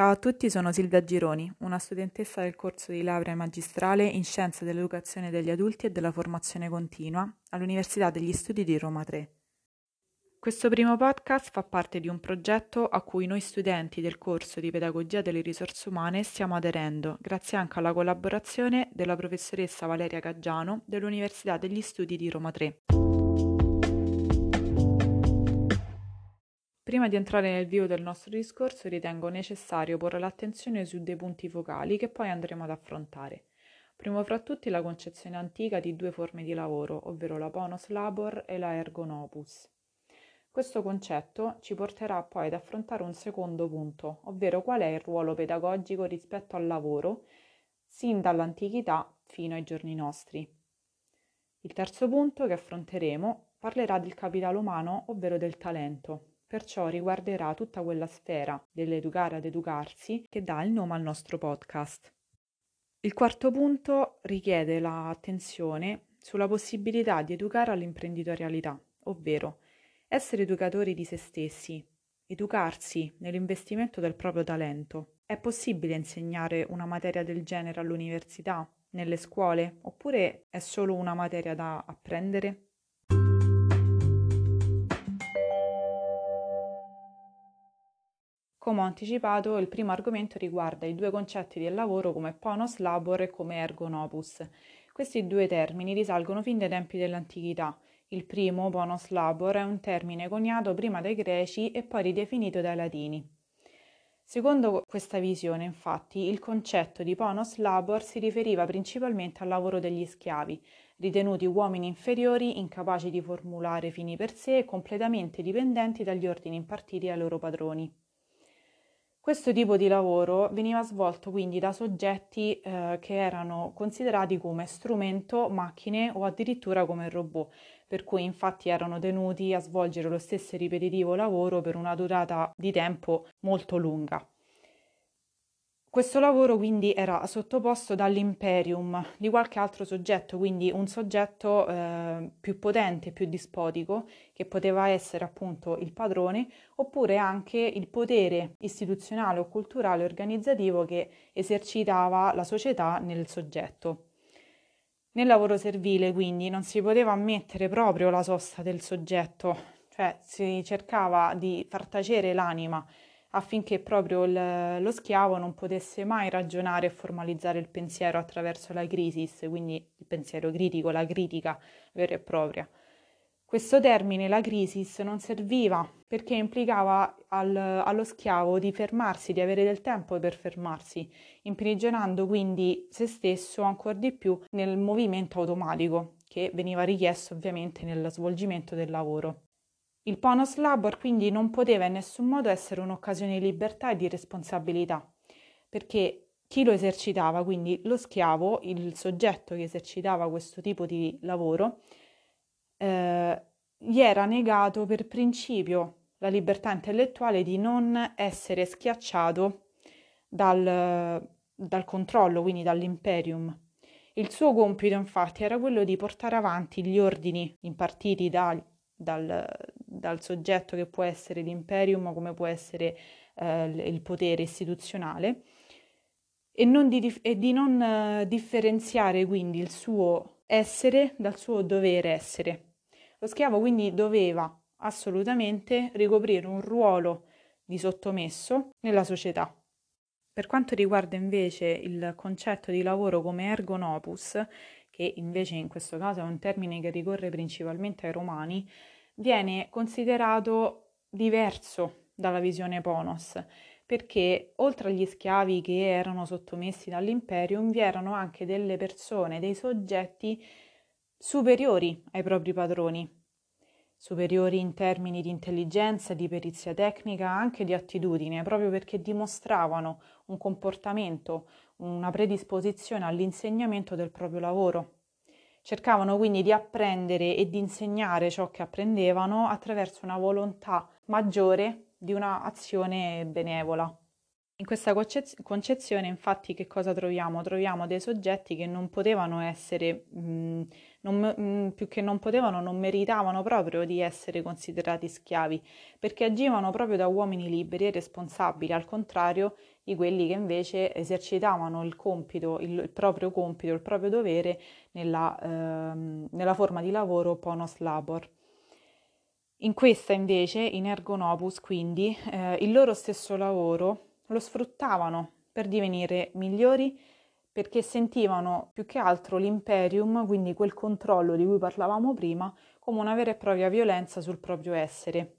Ciao a tutti, sono Silvia Gironi, una studentessa del corso di laurea magistrale in Scienze dell'Educazione degli Adulti e della Formazione Continua all'Università degli Studi di Roma 3. Questo primo podcast fa parte di un progetto a cui noi studenti del corso di Pedagogia delle Risorse Umane stiamo aderendo, grazie anche alla collaborazione della professoressa Valeria Caggiano dell'Università degli Studi di Roma 3. Prima di entrare nel vivo del nostro discorso ritengo necessario porre l'attenzione su dei punti focali che poi andremo ad affrontare. Primo fra tutti la concezione antica di due forme di lavoro, ovvero la ponos labor e la ergo nobus. Questo concetto ci porterà poi ad affrontare un secondo punto, ovvero qual è il ruolo pedagogico rispetto al lavoro, sin dall'antichità fino ai giorni nostri. Il terzo punto che affronteremo parlerà del capitale umano, ovvero del talento, perciò riguarderà tutta quella sfera dell'educare ad educarsi che dà il nome al nostro podcast. Il quarto punto richiede l'attenzione sulla possibilità di educare all'imprenditorialità, ovvero essere educatori di se stessi, educarsi nell'investimento del proprio talento. È possibile insegnare una materia del genere all'università, nelle scuole, oppure è solo una materia da apprendere? Come ho anticipato, il primo argomento riguarda i due concetti del lavoro come ponos labor e come ergo nobus. Questi due termini risalgono fin dai tempi dell'antichità. Il primo, ponos labor, è un termine coniato prima dai greci e poi ridefinito dai latini. Secondo questa visione, infatti, il concetto di ponos labor si riferiva principalmente al lavoro degli schiavi, ritenuti uomini inferiori, incapaci di formulare fini per sé e completamente dipendenti dagli ordini impartiti ai loro padroni. Questo tipo di lavoro veniva svolto quindi da soggetti eh, che erano considerati come strumento, macchine o addirittura come robot, per cui infatti erano tenuti a svolgere lo stesso ripetitivo lavoro per una durata di tempo molto lunga. Questo lavoro quindi era sottoposto dall'imperium di qualche altro soggetto, quindi un soggetto eh, più potente, più dispotico, che poteva essere appunto il padrone, oppure anche il potere istituzionale o culturale organizzativo che esercitava la società nel soggetto. Nel lavoro servile quindi non si poteva ammettere proprio la sosta del soggetto, cioè si cercava di far tacere l'anima affinché proprio il, lo schiavo non potesse mai ragionare e formalizzare il pensiero attraverso la crisis, quindi il pensiero critico, la critica vera e propria. Questo termine, la crisis, non serviva perché implicava al, allo schiavo di fermarsi, di avere del tempo per fermarsi, imprigionando quindi se stesso ancora di più nel movimento automatico che veniva richiesto ovviamente nel svolgimento del lavoro. Il ponos labor quindi non poteva in nessun modo essere un'occasione di libertà e di responsabilità, perché chi lo esercitava, quindi lo schiavo, il soggetto che esercitava questo tipo di lavoro, eh, gli era negato per principio la libertà intellettuale di non essere schiacciato dal, dal controllo, quindi dall'imperium. Il suo compito infatti era quello di portare avanti gli ordini impartiti da, dal, dal soggetto che può essere l'imperium, come può essere eh, il potere istituzionale, e, di, e di, non uh, differenziare quindi il suo essere dal suo dovere essere. Lo schiavo quindi doveva assolutamente ricoprire un ruolo di sottomesso nella società. Per quanto riguarda invece il concetto di lavoro come ergonopus, che invece in questo caso è un termine che ricorre principalmente ai romani, viene considerato diverso dalla visione Ponos, perché oltre agli schiavi che erano sottomessi dall'imperium, vi erano anche delle persone, dei soggetti superiori ai propri padroni, superiori in termini di intelligenza, di perizia tecnica, anche di attitudine, proprio perché dimostravano un comportamento, una predisposizione all'insegnamento del proprio lavoro. Cercavano quindi di apprendere e di insegnare ciò che apprendevano attraverso una volontà maggiore di un'azione benevola. In questa concezione, infatti, che cosa troviamo? Troviamo dei soggetti che non potevano essere, mh, non, mh, più che non potevano, non meritavano proprio di essere considerati schiavi, perché agivano proprio da uomini liberi e responsabili, al contrario di quelli che invece esercitavano il compito, il, il proprio compito, il proprio dovere nella, ehm, nella forma di lavoro ponos labor. In questa invece, in Ergonopus, quindi, eh, il loro stesso lavoro lo sfruttavano per divenire migliori perché sentivano più che altro l'imperium, quindi quel controllo di cui parlavamo prima, come una vera e propria violenza sul proprio essere.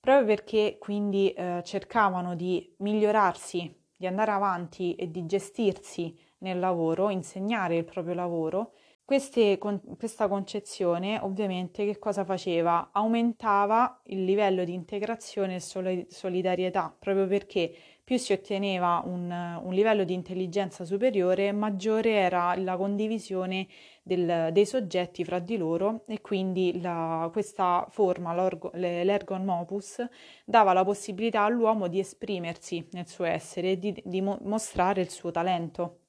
Proprio perché quindi eh, cercavano di migliorarsi, di andare avanti e di gestirsi nel lavoro, insegnare il proprio lavoro, queste, con, questa concezione ovviamente che cosa faceva? Aumentava il livello di integrazione e solidarietà, proprio perché più si otteneva un, un livello di intelligenza superiore, maggiore era la condivisione del, dei soggetti fra di loro e quindi la, questa forma, l'ergon opus, dava la possibilità all'uomo di esprimersi nel suo essere e di, di mostrare il suo talento.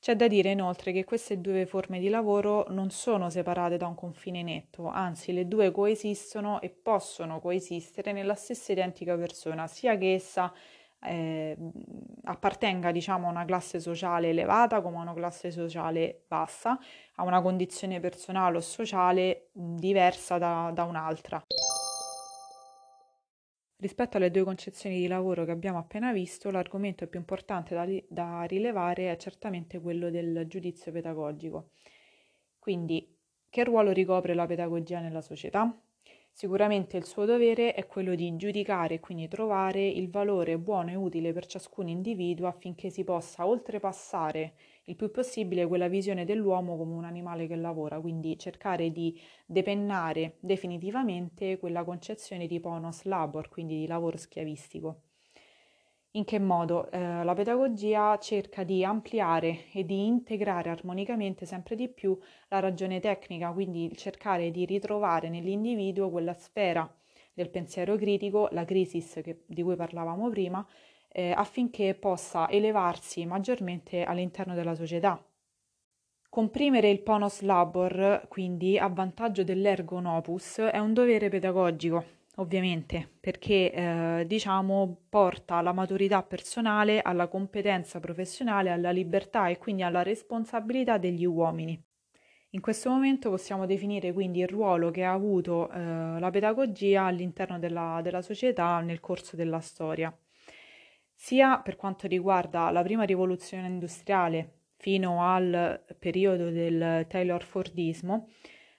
C'è da dire inoltre che queste due forme di lavoro non sono separate da un confine netto, anzi le due coesistono e possono coesistere nella stessa identica persona, sia che essa eh, appartenga diciamo, a una classe sociale elevata come a una classe sociale bassa, a una condizione personale o sociale diversa da, da un'altra. Rispetto alle due concezioni di lavoro che abbiamo appena visto, l'argomento più importante da, da rilevare è certamente quello del giudizio pedagogico. Quindi, che ruolo ricopre la pedagogia nella società? Sicuramente il suo dovere è quello di giudicare e quindi trovare il valore buono e utile per ciascun individuo affinché si possa oltrepassare il più possibile quella visione dell'uomo come un animale che lavora, quindi cercare di depennare definitivamente quella concezione di ponos labor, quindi di lavoro schiavistico. In che modo? Eh, la pedagogia cerca di ampliare e di integrare armonicamente sempre di più la ragione tecnica, quindi cercare di ritrovare nell'individuo quella sfera del pensiero critico, la crisis che, di cui parlavamo prima, eh, affinché possa elevarsi maggiormente all'interno della società. Comprimere il ponos labor, quindi a vantaggio dell'ergon opus, è un dovere pedagogico ovviamente, perché eh, diciamo porta alla maturità personale, alla competenza professionale, alla libertà e quindi alla responsabilità degli uomini. In questo momento possiamo definire quindi il ruolo che ha avuto eh, la pedagogia all'interno della, della società nel corso della storia, sia per quanto riguarda la prima rivoluzione industriale fino al periodo del Taylor Fordismo,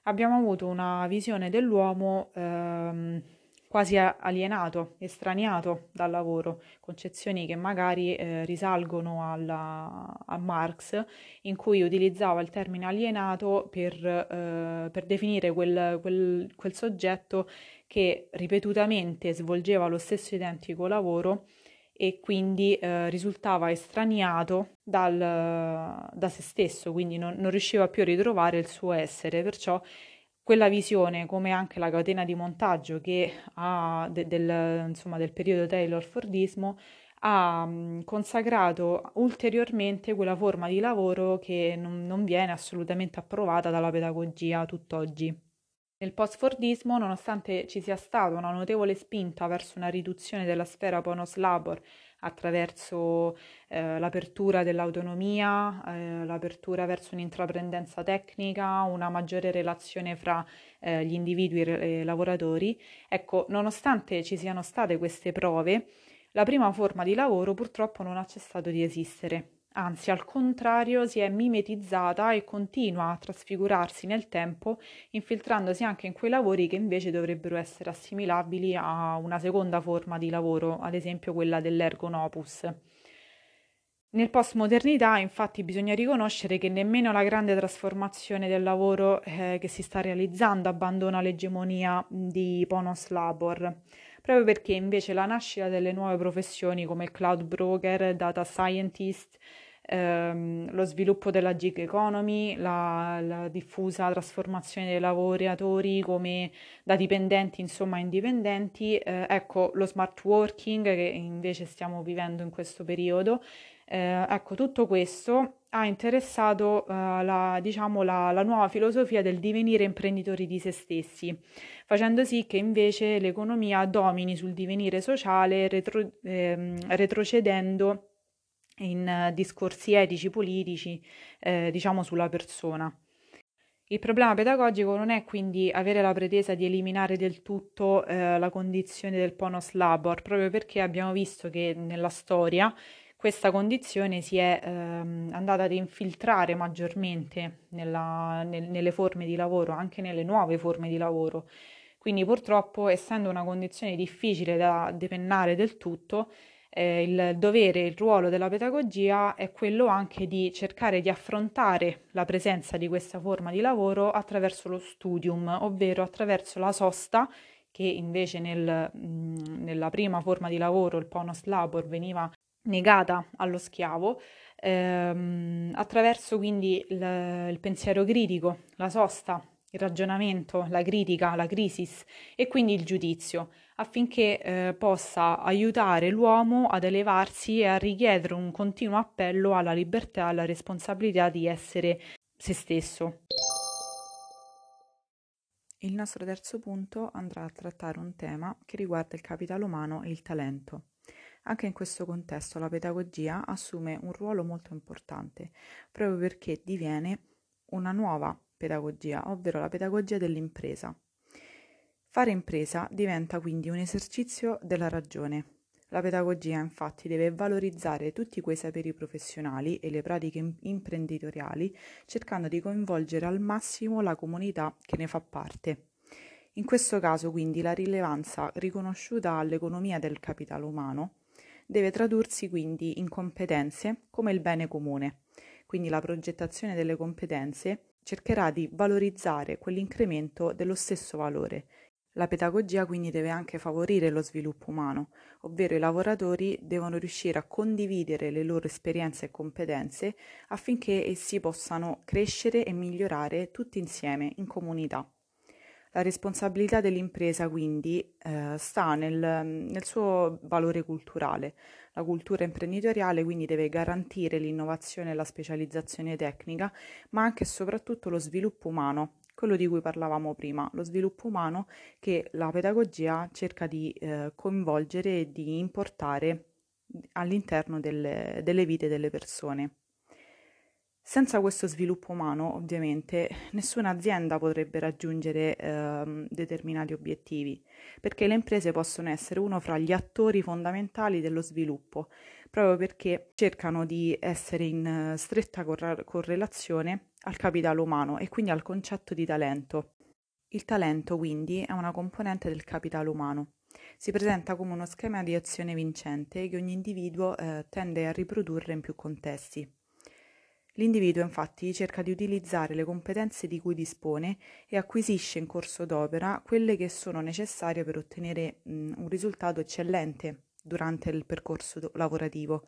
abbiamo avuto una visione dell'uomo ehm, quasi alienato, estraniato dal lavoro, concezioni che magari eh, risalgono alla, a Marx, in cui utilizzava il termine alienato per, eh, per definire quel, quel, quel soggetto che ripetutamente svolgeva lo stesso identico lavoro e quindi eh, risultava estraniato dal, da se stesso, quindi non, non, riusciva più a ritrovare il suo essere, perciò quella visione, come anche la catena di montaggio che ha de, del, insomma, del periodo Taylor-Fordismo, ha mh, consacrato ulteriormente quella forma di lavoro che non, non viene assolutamente approvata dalla pedagogia tutt'oggi. Nel post-Fordismo, nonostante ci sia stata una notevole spinta verso una riduzione della sfera ponos-labor attraverso eh, l'apertura dell'autonomia, eh, l'apertura verso un'intraprendenza tecnica, una maggiore relazione fra eh, gli individui e i lavoratori. Ecco, nonostante ci siano state queste prove, la prima forma di lavoro purtroppo non ha cessato di esistere. Anzi, al contrario, si è mimetizzata e continua a trasfigurarsi nel tempo, infiltrandosi anche in quei lavori che invece dovrebbero essere assimilabili a una seconda forma di lavoro, ad esempio quella dell'ergon opus. Nel postmodernità, infatti, bisogna riconoscere che nemmeno la grande trasformazione del lavoro eh, che si sta realizzando abbandona l'egemonia di Ponos Labor, proprio perché invece la nascita delle nuove professioni come cloud broker, data scientist, ehm, lo sviluppo della gig economy, la, la, diffusa trasformazione dei lavoratori come da dipendenti insomma indipendenti, eh, ecco lo smart working che invece stiamo vivendo in questo periodo. Eh, ecco, tutto questo ha interessato uh, la, diciamo, la, la, nuova filosofia del divenire imprenditori di se stessi, facendo sì che invece l'economia domini sul divenire sociale, retro, ehm, retrocedendo in uh, discorsi etici, politici, eh, diciamo, sulla persona. Il problema pedagogico non è quindi avere la pretesa di eliminare del tutto eh, la condizione del ponos labor, proprio perché abbiamo visto che nella storia questa condizione si è ehm, andata ad infiltrare maggiormente nella, nel, nelle forme di lavoro, anche nelle nuove forme di lavoro. Quindi purtroppo, essendo una condizione difficile da depennare del tutto, eh, il dovere, il ruolo della pedagogia è quello anche di cercare di affrontare la presenza di questa forma di lavoro attraverso lo studium, ovvero attraverso la sosta che invece nel, mh, nella prima forma di lavoro, il ponos labor, veniva negata allo schiavo, ehm, attraverso quindi il, il pensiero critico, la sosta, il ragionamento, la critica, la crisi e quindi il giudizio, affinché eh, possa aiutare l'uomo ad elevarsi e a richiedere un continuo appello alla libertà e alla responsabilità di essere se stesso. Il nostro terzo punto andrà a trattare un tema che riguarda il capitale umano e il talento. Anche in questo contesto la pedagogia assume un ruolo molto importante, proprio perché diviene una nuova pedagogia, ovvero la pedagogia dell'impresa. Fare impresa diventa quindi un esercizio della ragione. La pedagogia infatti deve valorizzare tutti quei saperi professionali e le pratiche imprenditoriali, cercando di coinvolgere al massimo la comunità che ne fa parte. In questo caso quindi la rilevanza riconosciuta all'economia del capitale umano deve tradursi quindi in competenze come il bene comune. Quindi la progettazione delle competenze cercherà di valorizzare quell'incremento dello stesso valore. La pedagogia quindi deve anche favorire lo sviluppo umano, ovvero i lavoratori devono riuscire a condividere le loro esperienze e competenze affinché essi possano crescere e migliorare tutti insieme in comunità. La responsabilità dell'impresa quindi eh, sta nel, nel suo valore culturale. La cultura imprenditoriale quindi deve garantire l'innovazione e la specializzazione tecnica, ma anche e soprattutto lo sviluppo umano, quello di cui parlavamo prima, lo sviluppo umano che la pedagogia cerca di eh, coinvolgere e di importare all'interno delle, delle vite delle persone. Senza questo sviluppo umano, ovviamente, nessuna azienda potrebbe raggiungere eh, determinati obiettivi, perché le imprese possono essere uno fra gli attori fondamentali dello sviluppo, proprio perché cercano di essere in stretta corra- correlazione al capitale umano e quindi al concetto di talento. Il talento, quindi, è una componente del capitale umano. Si presenta come uno schema di azione vincente che ogni individuo eh, tende a riprodurre in più contesti. L'individuo infatti cerca di utilizzare le competenze di cui dispone e acquisisce in corso d'opera quelle che sono necessarie per ottenere mh, un risultato eccellente durante il percorso lavorativo.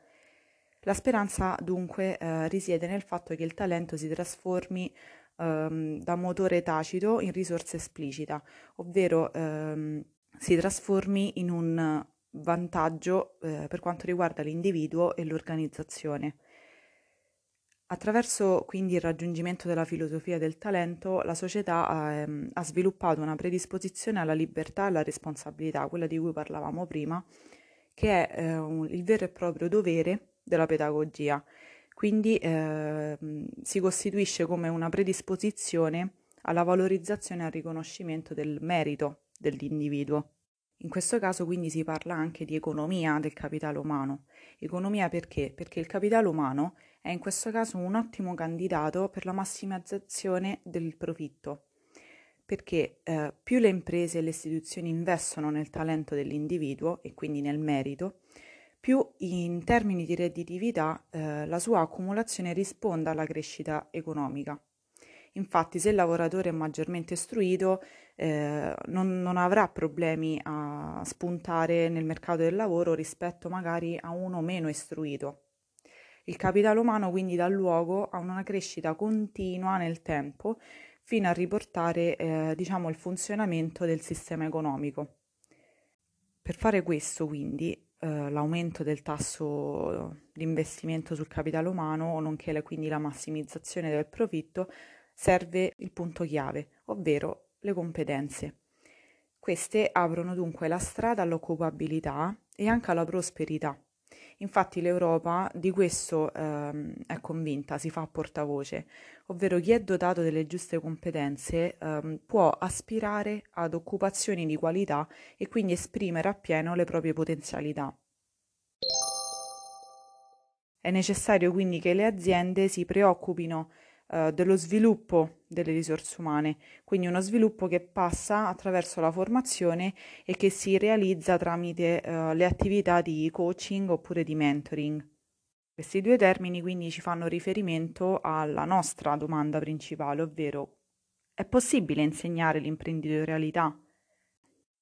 La speranza dunque eh, risiede nel fatto che il talento si trasformi ehm, da motore tacito in risorsa esplicita, ovvero ehm, si trasformi in un vantaggio eh, per quanto riguarda l'individuo e l'organizzazione. Attraverso quindi il raggiungimento della filosofia del talento, la società ha, ehm, ha sviluppato una predisposizione alla libertà e alla responsabilità, quella di cui parlavamo prima, che è eh, un, il vero e proprio dovere della pedagogia. Quindi eh, si costituisce come una predisposizione alla valorizzazione e al riconoscimento del merito dell'individuo. In questo caso quindi si parla anche di economia del capitale umano. Economia perché? Perché il capitale umano è in questo caso un ottimo candidato per la massimizzazione del profitto, perché eh, più le imprese e le istituzioni investono nel talento dell'individuo e quindi nel merito, più in termini di redditività eh, la sua accumulazione risponda alla crescita economica. Infatti, se il lavoratore è maggiormente istruito, eh, non, non, avrà problemi a spuntare nel mercato del lavoro rispetto magari a uno meno istruito. Il capitale umano quindi dà luogo a una crescita continua nel tempo fino a riportare eh, diciamo, il funzionamento del sistema economico. Per fare questo quindi eh, l'aumento del tasso di investimento sul capitale umano, nonché la, quindi la massimizzazione del profitto, serve il punto chiave, ovvero le competenze. Queste aprono dunque la strada all'occupabilità e anche alla prosperità. Infatti l'Europa di questo ehm, è convinta, si fa portavoce, ovvero chi è dotato delle giuste competenze ehm, può aspirare ad occupazioni di qualità e quindi esprimere appieno le proprie potenzialità. È necessario quindi che le aziende si preoccupino eh, dello sviluppo delle risorse umane, quindi uno sviluppo che passa attraverso la formazione e che si realizza tramite eh, le attività di coaching oppure di mentoring. Questi due termini quindi ci fanno riferimento alla nostra domanda principale, ovvero è possibile insegnare l'imprenditorialità?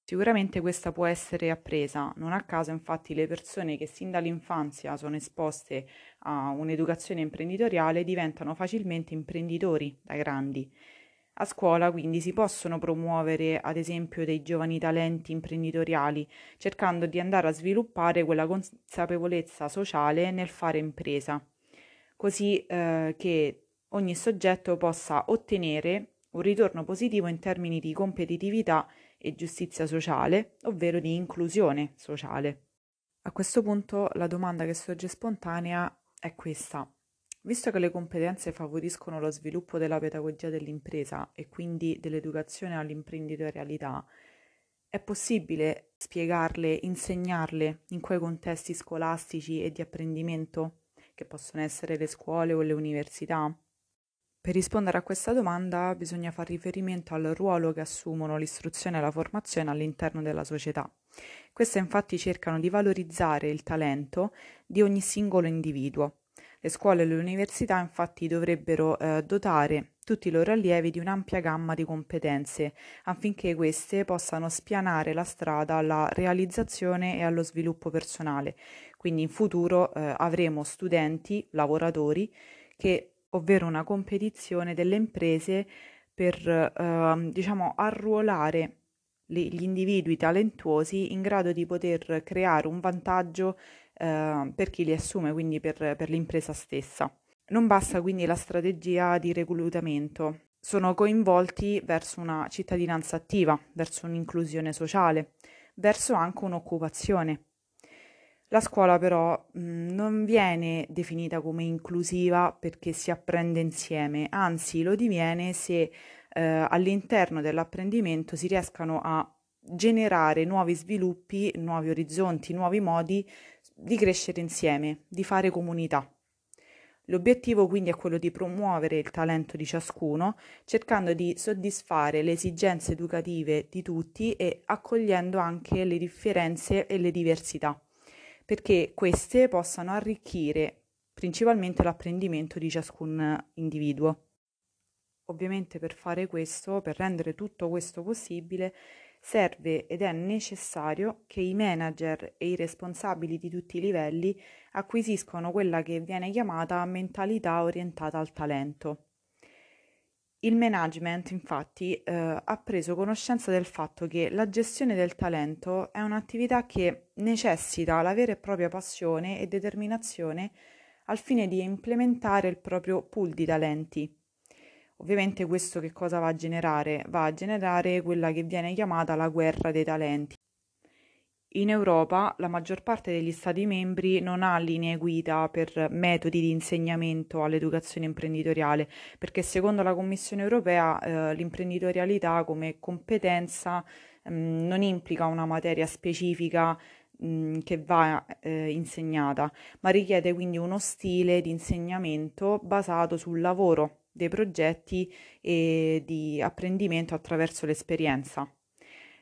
Sicuramente questa può essere appresa, non a caso infatti le persone che sin dall'infanzia sono esposte a un'educazione imprenditoriale diventano facilmente imprenditori da grandi. A scuola quindi si possono promuovere ad esempio dei giovani talenti imprenditoriali, cercando di andare a sviluppare quella consapevolezza sociale nel fare impresa, così eh, che ogni soggetto possa ottenere un ritorno positivo in termini di competitività e giustizia sociale, ovvero di inclusione sociale. A questo punto la domanda che sorge spontanea è questa. Visto che le competenze favoriscono lo sviluppo della pedagogia dell'impresa e quindi dell'educazione all'imprenditorialità, è possibile spiegarle, insegnarle in quei contesti scolastici e di apprendimento, che possono essere le scuole o le università? Per rispondere a questa domanda bisogna fare riferimento al ruolo che assumono l'istruzione e la formazione all'interno della società. Queste infatti cercano di valorizzare il talento di ogni singolo individuo. Le scuole e le università infatti dovrebbero eh, dotare tutti i loro allievi di un'ampia gamma di competenze affinché queste possano spianare la strada alla realizzazione e allo sviluppo personale. Quindi in futuro eh, avremo studenti, lavoratori che ovvero una competizione delle imprese per eh, diciamo, arruolare gli individui talentuosi in grado di poter creare un vantaggio eh, per chi li assume, quindi per, per l'impresa stessa. Non basta quindi la strategia di reclutamento, sono coinvolti verso una cittadinanza attiva, verso un'inclusione sociale, verso anche un'occupazione. La scuola però mh, mm, non viene definita come inclusiva perché si apprende insieme, anzi lo diviene se eh, all'interno dell'apprendimento si riescano a generare nuovi sviluppi, nuovi orizzonti, nuovi modi di crescere insieme, di fare comunità. L'obiettivo quindi è quello di promuovere il talento di ciascuno, cercando di soddisfare le esigenze educative di tutti e accogliendo anche le differenze e le diversità perché queste possano arricchire principalmente l'apprendimento di ciascun individuo. Ovviamente per fare questo, per rendere tutto questo possibile, serve ed è necessario che i manager e i responsabili di tutti i livelli acquisiscono quella che viene chiamata mentalità orientata al talento. Il management, infatti, eh, ha preso conoscenza del fatto che la gestione del talento è un'attività che necessita la vera e propria passione e determinazione al fine di implementare il proprio pool di talenti. Ovviamente questo che cosa va a generare? Va a generare quella che viene chiamata la guerra dei talenti. In Europa la maggior parte degli Stati membri non ha linee guida per metodi di insegnamento all'educazione imprenditoriale, perché secondo la Commissione europea eh, l'imprenditorialità come competenza mh, mm, non implica una materia specifica mh, mm, che va eh, insegnata, ma richiede quindi uno stile di insegnamento basato sul lavoro dei progetti e di apprendimento attraverso l'esperienza.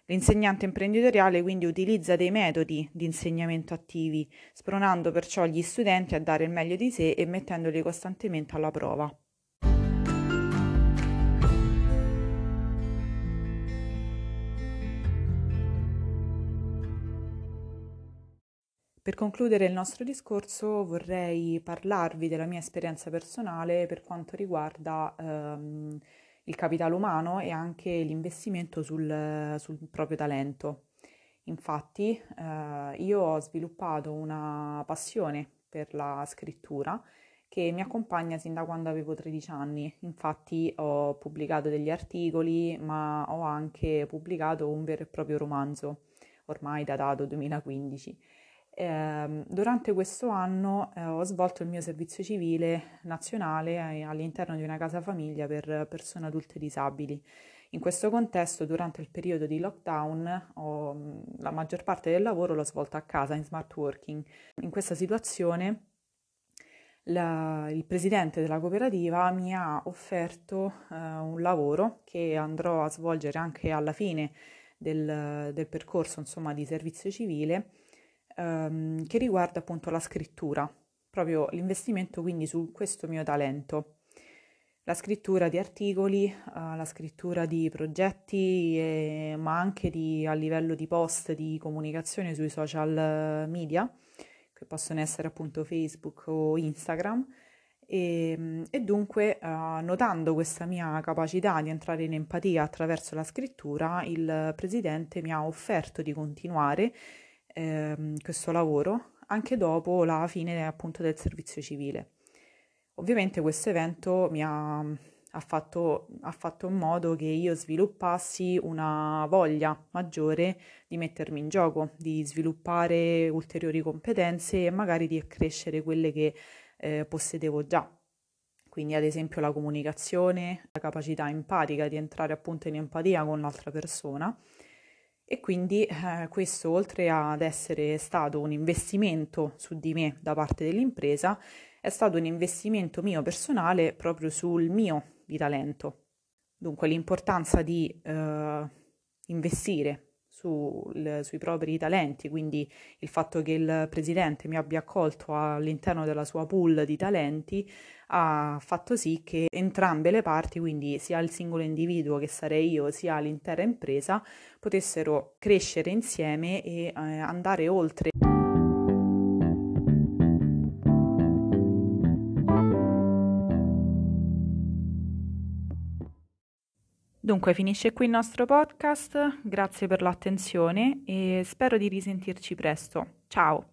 L'insegnante imprenditoriale quindi utilizza dei metodi di insegnamento attivi, spronando perciò gli studenti a dare il meglio di sé e mettendoli costantemente alla prova. Per concludere il nostro discorso vorrei parlarvi della mia esperienza personale per quanto riguarda ehm, il capitale umano e anche l'investimento sul, sul proprio talento. Infatti eh, io ho sviluppato una passione per la scrittura che mi accompagna sin da quando avevo 13 anni. Infatti ho pubblicato degli articoli, ma ho anche pubblicato un vero e proprio romanzo, ormai datato 2015. Eh, durante questo anno eh, ho svolto il mio servizio civile nazionale eh, all'interno di una casa famiglia per persone adulte disabili. In questo contesto, durante il periodo di lockdown, ho, la maggior parte del lavoro l'ho svolto a casa in smart working. In questa situazione la, il presidente della cooperativa mi ha offerto eh, un lavoro che andrò a svolgere anche alla fine del, del percorso insomma, di servizio civile ehm, che riguarda appunto la scrittura, proprio l'investimento quindi su questo mio talento. La scrittura di articoli, eh, la scrittura di progetti, eh, ma anche di, a livello di post di comunicazione sui social media, che possono essere appunto Facebook o Instagram. E, e dunque, uh, notando questa mia capacità di entrare in empatia attraverso la scrittura, il presidente mi ha offerto di continuare eh, questo lavoro anche dopo la fine appunto del servizio civile. Ovviamente questo evento mi ha, ha, fatto, ha fatto in modo che io sviluppassi una voglia maggiore di mettermi in gioco, di sviluppare ulteriori competenze e magari di accrescere quelle che eh, possedevo già. Quindi ad esempio la comunicazione, la capacità empatica di entrare appunto in empatia con l'altra persona e quindi eh, questo, oltre ad essere stato un investimento su di me da parte dell'impresa, è stato un investimento mio personale proprio sul mio di talento. Dunque l'importanza di eh, investire sul, sui propri talenti, quindi il fatto che il presidente mi abbia accolto all'interno della sua pool di talenti ha fatto sì che entrambe le parti, quindi sia il singolo individuo che sarei io, sia l'intera impresa, potessero crescere insieme e eh, andare oltre. Dunque finisce qui il nostro podcast, grazie per l'attenzione e spero di risentirci presto. Ciao!